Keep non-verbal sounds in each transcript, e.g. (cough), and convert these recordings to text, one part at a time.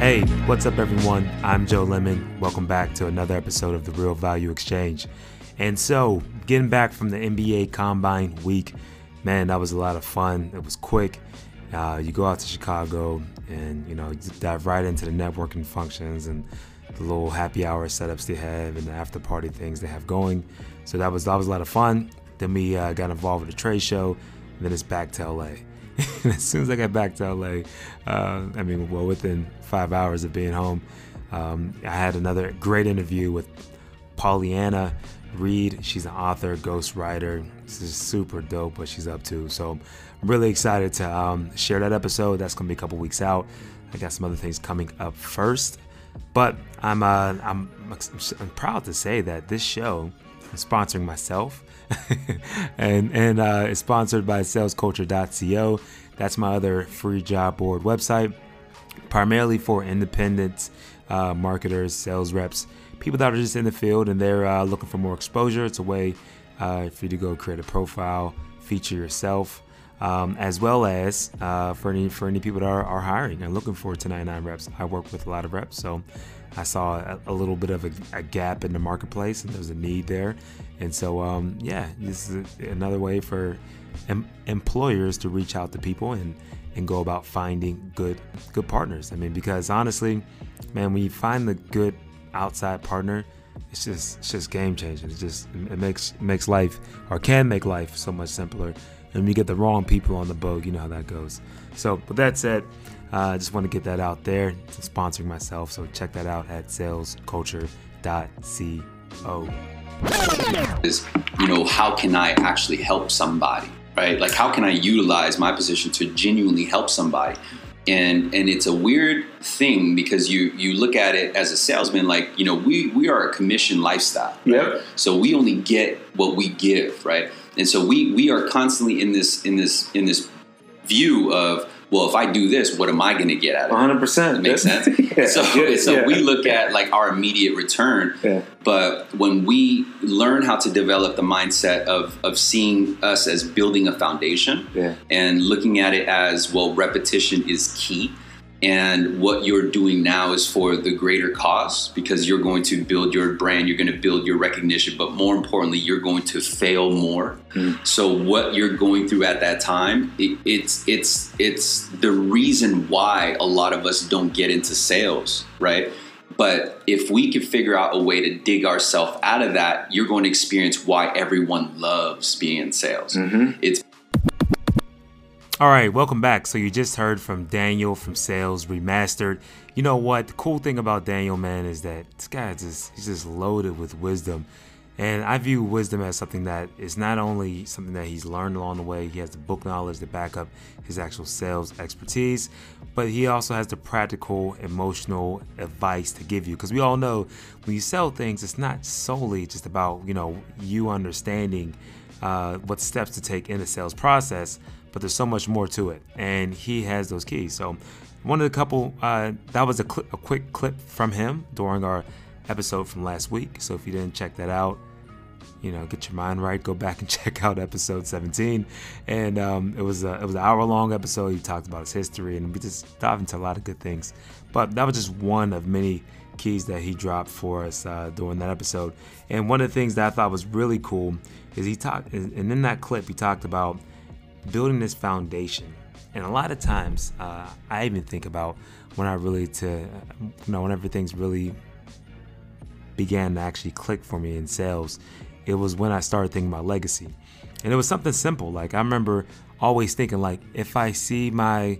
Hey, what's up, everyone? I'm Joe Lemon. Welcome back to another episode of the Real Value Exchange. And so, getting back from the NBA Combine week, man, that was a lot of fun. It was quick. Uh, you go out to Chicago and you know dive right into the networking functions and the little happy hour setups they have and the after party things they have going. So that was that was a lot of fun. Then we uh, got involved with a trade show. And then it's back to LA. (laughs) as soon as I got back to LA, uh, I mean, well, within five hours of being home, um, I had another great interview with Pollyanna Reed. She's an author, ghostwriter. This is super dope what she's up to. So I'm really excited to um, share that episode. That's gonna be a couple weeks out. I got some other things coming up first, but I'm uh, I'm I'm proud to say that this show sponsoring myself, (laughs) and and uh, it's sponsored by SalesCulture.co. That's my other free job board website, primarily for independent uh, marketers, sales reps, people that are just in the field and they're uh, looking for more exposure. It's a way uh, for you to go create a profile, feature yourself. Um, as well as uh, for any for any people that are, are hiring and looking for 1099 reps. I work with a lot of reps, so I saw a, a little bit of a, a, gap in the marketplace, and there's a need there. And so, um, yeah, this is another way for em- employers to reach out to people and and go about finding good good partners. I mean, because honestly, man, when you find the good outside partner, it's just it's just game changing. It just it makes makes life or can make life so much simpler. And when you get the wrong people on the boat, you know how that goes. So, with that said, uh, I uh, just want to get that out there. It's sponsoring myself, so check that out at salesculture.co. Is you know how can I actually help somebody, right? Like how can I utilize my position to genuinely help somebody? and and it's a weird thing because you you look at it as a salesman like you know we we are a commission lifestyle right? so we only get what we give right and so we we are constantly in this in this in this view of well, if I do this, what am I going to get out of it? 100. percent Makes sense. (laughs) yeah, so, yeah, so yeah. we look at like our immediate return, but when we learn how to develop the mindset of of seeing us as building a foundation and looking at it as well, repetition is key and what you're doing now is for the greater cause because you're going to build your brand you're going to build your recognition but more importantly you're going to fail more mm. so what you're going through at that time it, it's it's it's the reason why a lot of us don't get into sales right but if we can figure out a way to dig ourselves out of that you're going to experience why everyone loves being in sales mm-hmm. it's all right, welcome back. So you just heard from Daniel from Sales Remastered. You know what? The cool thing about Daniel, man, is that this guy is just he's just loaded with wisdom. And I view wisdom as something that is not only something that he's learned along the way, he has the book knowledge to back up his actual sales expertise, but he also has the practical, emotional advice to give you. Because we all know when you sell things, it's not solely just about, you know, you understanding uh, what steps to take in the sales process, but there's so much more to it, and he has those keys. So, one of the couple uh, that was a, cl- a quick clip from him during our episode from last week. So if you didn't check that out, you know, get your mind right. Go back and (laughs) check out episode 17, and um, it was a, it was an hour long episode. He talked about his history, and we just dived into a lot of good things. But that was just one of many keys that he dropped for us uh, during that episode. And one of the things that I thought was really cool is he talked, and in that clip he talked about building this foundation. And a lot of times, uh, I even think about when I really to, you know, when everything's really began to actually click for me in sales. It was when I started thinking about legacy, and it was something simple. Like I remember always thinking, like if I see my,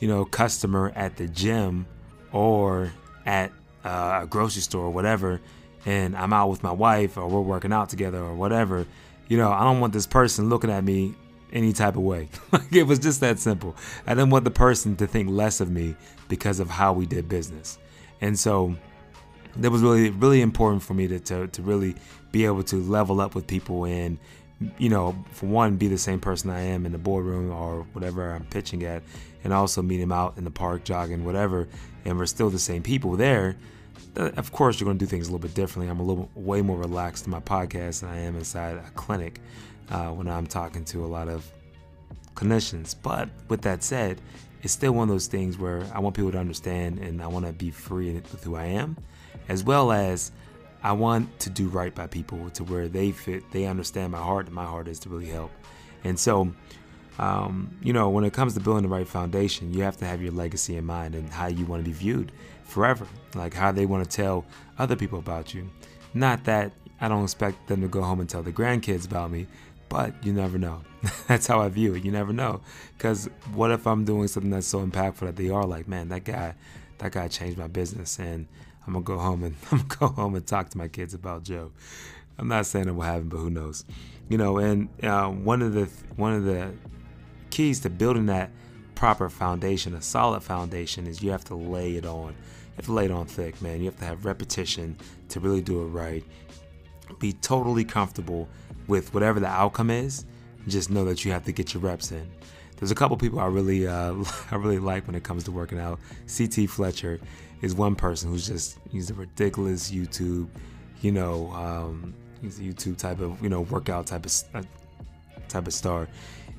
you know, customer at the gym or at uh, a grocery store or whatever, and I'm out with my wife or we're working out together or whatever, you know, I don't want this person looking at me any type of way. (laughs) like it was just that simple. I didn't want the person to think less of me because of how we did business. And so that was really, really important for me to, to, to really be able to level up with people and, you know, for one, be the same person I am in the boardroom or whatever I'm pitching at, and also meet him out in the park, jogging, whatever, and we're still the same people there. Uh, of course, you're going to do things a little bit differently. I'm a little way more relaxed in my podcast than I am inside a clinic uh, when I'm talking to a lot of clinicians. But with that said, it's still one of those things where I want people to understand and I want to be free with who I am, as well as I want to do right by people to where they fit, they understand my heart, and my heart is to really help. And so, um, you know, when it comes to building the right foundation, you have to have your legacy in mind and how you want to be viewed forever, like how they want to tell other people about you. Not that I don't expect them to go home and tell the grandkids about me, but you never know. (laughs) that's how I view it. You never know, because what if I'm doing something that's so impactful that they are like, man, that guy, that guy changed my business, and I'm gonna go home and (laughs) I'm gonna go home and talk to my kids about Joe. I'm not saying it will happen, but who knows? You know, and uh, one of the one of the keys to building that proper foundation, a solid foundation, is you have to lay it on. You have to lay it on thick, man. You have to have repetition to really do it right. Be totally comfortable with whatever the outcome is. Just know that you have to get your reps in. There's a couple people I really, uh, (laughs) I really like when it comes to working out. CT Fletcher is one person who's just he's a ridiculous YouTube, you know, um, he's a YouTube type of you know workout type of uh, type of star.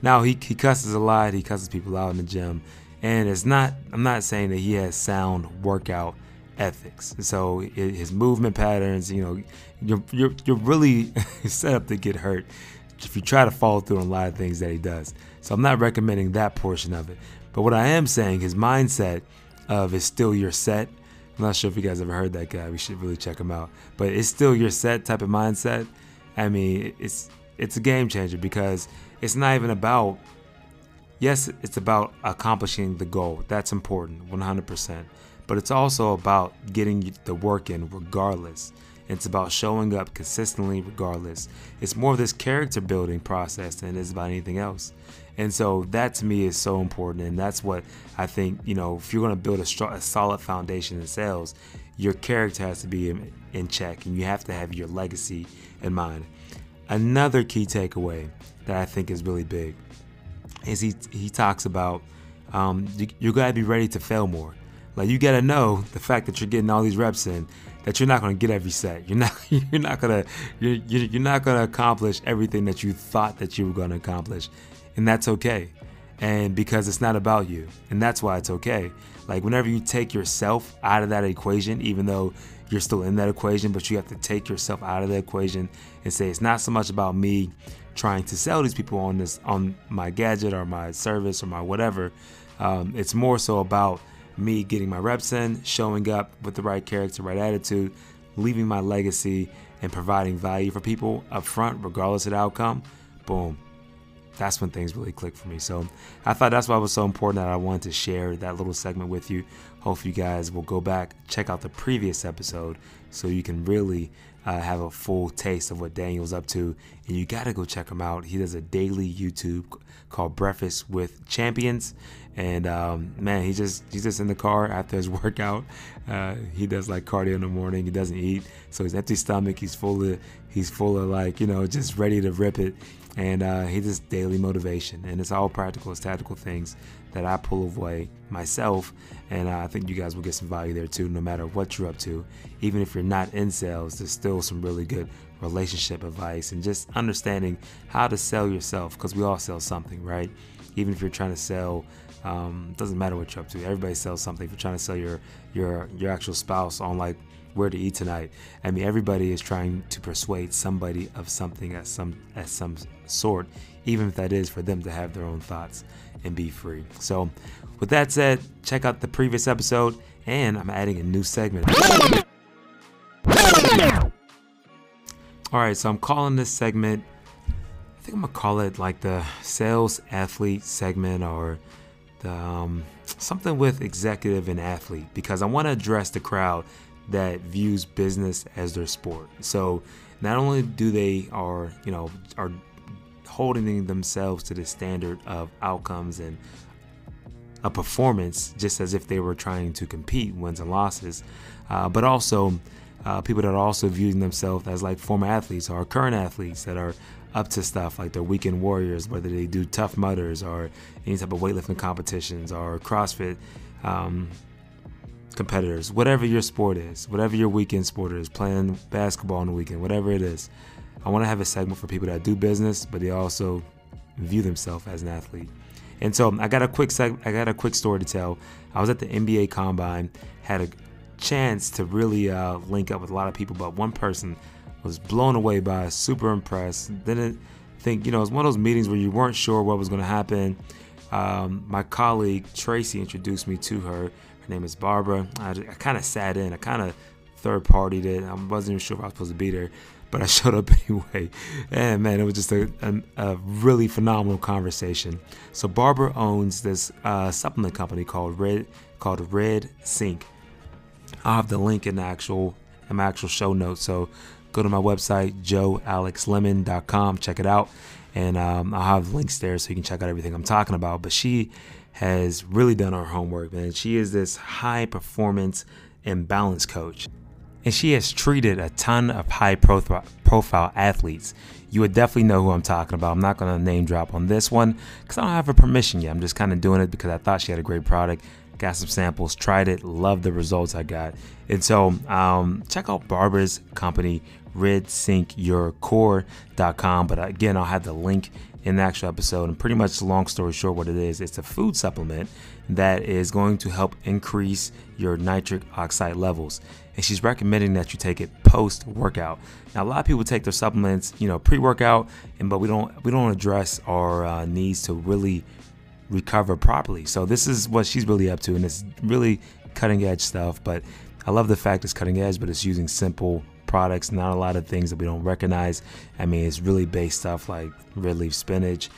Now he he cusses a lot. He cusses people out in the gym, and it's not. I'm not saying that he has sound workout ethics. So his movement patterns, you know, you're you're, you're really (laughs) set up to get hurt if you try to follow through on a lot of things that he does. So I'm not recommending that portion of it. But what I am saying, his mindset of it's still your set. I'm not sure if you guys ever heard that guy. We should really check him out. But it's still your set type of mindset. I mean, it's it's a game changer because it's not even about yes, it's about accomplishing the goal. That's important, 100%. But it's also about getting the work in regardless. It's about showing up consistently regardless. It's more of this character building process than it is about anything else. And so that to me is so important. And that's what I think, you know, if you're going to build a, strong, a solid foundation in sales, your character has to be in, in check and you have to have your legacy in mind. Another key takeaway that I think is really big is he, he talks about um, you, you got to be ready to fail more. Like you got to know the fact that you're getting all these reps in that you're not going to get every set. You're not (laughs) you're not to you're, you're not to accomplish everything that you thought that you were going to accomplish. And that's okay. And because it's not about you. And that's why it's okay. Like whenever you take yourself out of that equation, even though you're still in that equation, but you have to take yourself out of the equation and say it's not so much about me trying to sell these people on this on my gadget or my service or my whatever. Um, it's more so about me getting my reps in, showing up with the right character, right attitude, leaving my legacy, and providing value for people up front, regardless of the outcome. Boom. That's when things really click for me. So I thought that's why it was so important that I wanted to share that little segment with you. Hopefully, you guys will go back, check out the previous episode so you can really uh, have a full taste of what Daniel's up to. And you got to go check him out. He does a daily YouTube called Breakfast with Champions. And um, man, he just he's just in the car after his (laughs) workout. Uh, he does like cardio in the morning. He doesn't eat, so he's empty stomach. He's full of he's full of like you know just ready to rip it. And uh, he does daily motivation, and it's all practical, it's tactical things that I pull away myself. And I think you guys will get some value there too, no matter what you're up to. Even if you're not in sales, there's still some really good relationship advice and just understanding how to sell yourself because we all sell something, right? Even if you're trying to sell um, doesn't matter what you're up to. Everybody sells something. If you're trying to sell your your your actual spouse on like where to eat tonight, I mean everybody is trying to persuade somebody of something at some at some sort, even if that is for them to have their own thoughts and be free. So, with that said, check out the previous episode, and I'm adding a new segment. All right, so I'm calling this segment. I think I'm gonna call it like the sales athlete segment or um, something with executive and athlete because I want to address the crowd that views business as their sport. So not only do they are you know are holding themselves to the standard of outcomes and a performance just as if they were trying to compete wins and losses, uh, but also uh, people that are also viewing themselves as like former athletes or current athletes that are up to stuff like the weekend warriors, whether they do Tough Mudders or any type of weightlifting competitions or CrossFit um, competitors, whatever your sport is, whatever your weekend sport is, playing basketball on the weekend, whatever it is. I want to have a segment for people that do business, but they also view themselves as an athlete. And so I got a quick seg- I got a quick story to tell. I was at the NBA Combine, had a chance to really uh, link up with a lot of people, but one person was blown away by, super impressed. Didn't think, you know, it was one of those meetings where you weren't sure what was going to happen. Um, my colleague Tracy introduced me to her. Her name is Barbara. I, I kind of sat in. I kind of third partied it. I wasn't even sure if I was supposed to be there, but I (laughs) showed up anyway. And man, it was just a, a, a really phenomenal conversation. So Barbara owns this uh, supplement company called Red called Red Sync. I'll have the link in the actual in my actual show notes. So go to my website joealexlemon.com. Check it out, and um, I'll have links there so you can check out everything I'm talking about. But she has really done her homework, man. She is this high performance and balance coach and she has treated a ton of high profile athletes. You would definitely know who I'm talking about. I'm not going to name drop on this one because I don't have her permission yet. I'm just kind of doing it because I thought she had a great product. Got some samples, tried it, loved the results I got. And so um, check out Barbara's company, redsyncyourcore.com. But again, I'll have the link in the actual episode. And pretty much, long story short, what it is, it's a food supplement that is going to help increase your nitric oxide levels. And she's recommending that you take it post workout. Now, a lot of people take their supplements, you know, pre workout, and but we don't we don't address our uh, needs to really recover properly. So this is what she's really up to, and it's really cutting edge stuff. But I love the fact it's cutting edge, but it's using simple products, not a lot of things that we don't recognize. I mean, it's really based stuff like red leaf spinach,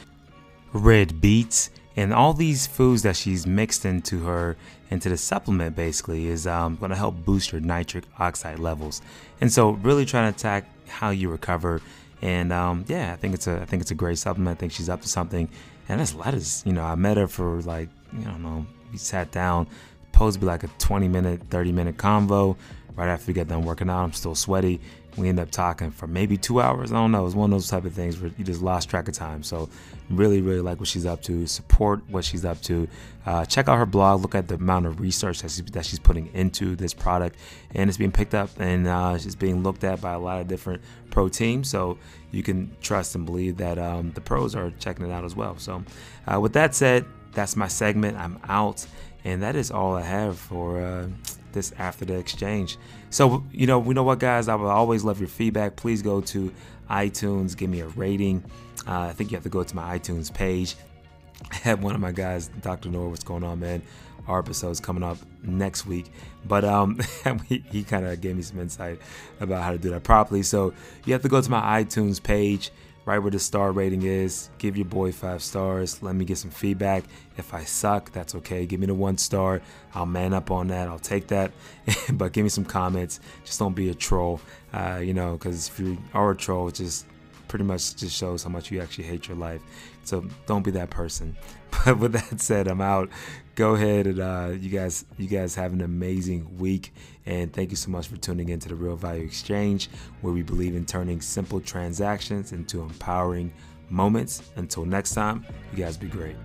red beets, and all these foods that she's mixed into her into the supplement basically is um, going to help boost your nitric oxide levels. And so, really trying to attack how you recover. And um, yeah, I think it's a I think it's a great supplement. I think she's up to something. And this lettuce, you know, I met her for like you know, we sat down, supposed to be like a 20 minute, 30 minute convo right after we get done working out. I'm still sweaty. We end up talking for maybe two hours. I don't know. It's one of those type of things where you just lost track of time. So, really, really like what she's up to. Support what she's up to. Uh, check out her blog. Look at the amount of research that, she, that she's putting into this product, and it's being picked up and uh, it's being looked at by a lot of different pro teams. So you can trust and believe that um, the pros are checking it out as well. So, uh, with that said, that's my segment. I'm out, and that is all I have for uh, this after the exchange. So, you know, we know what, guys, I will always love your feedback. Please go to iTunes, give me a rating. Uh, I think you have to go to my iTunes page. (laughs) I had one of my guys, Dr. Nor, what's going on, man? Our episode's coming up next week. But um, (laughs) he kind of gave me some insight about how to do that properly. So you have to go to my iTunes page right where the star rating is. Give your boy five stars. Let me get some feedback. If I suck, that's okay. Give me the one star. I'll man up on that. I'll take that. (laughs) but give me some comments. Just don't be a troll, uh, you know, because if you are a troll, just pretty much just shows how much you actually hate your life. So don't be that person. (laughs) But with that said, I'm out. Go ahead and uh, you guys, you guys have an amazing week, and thank you so much for tuning into the Real Value Exchange, where we believe in turning simple transactions into empowering moments. Until next time, you guys be great.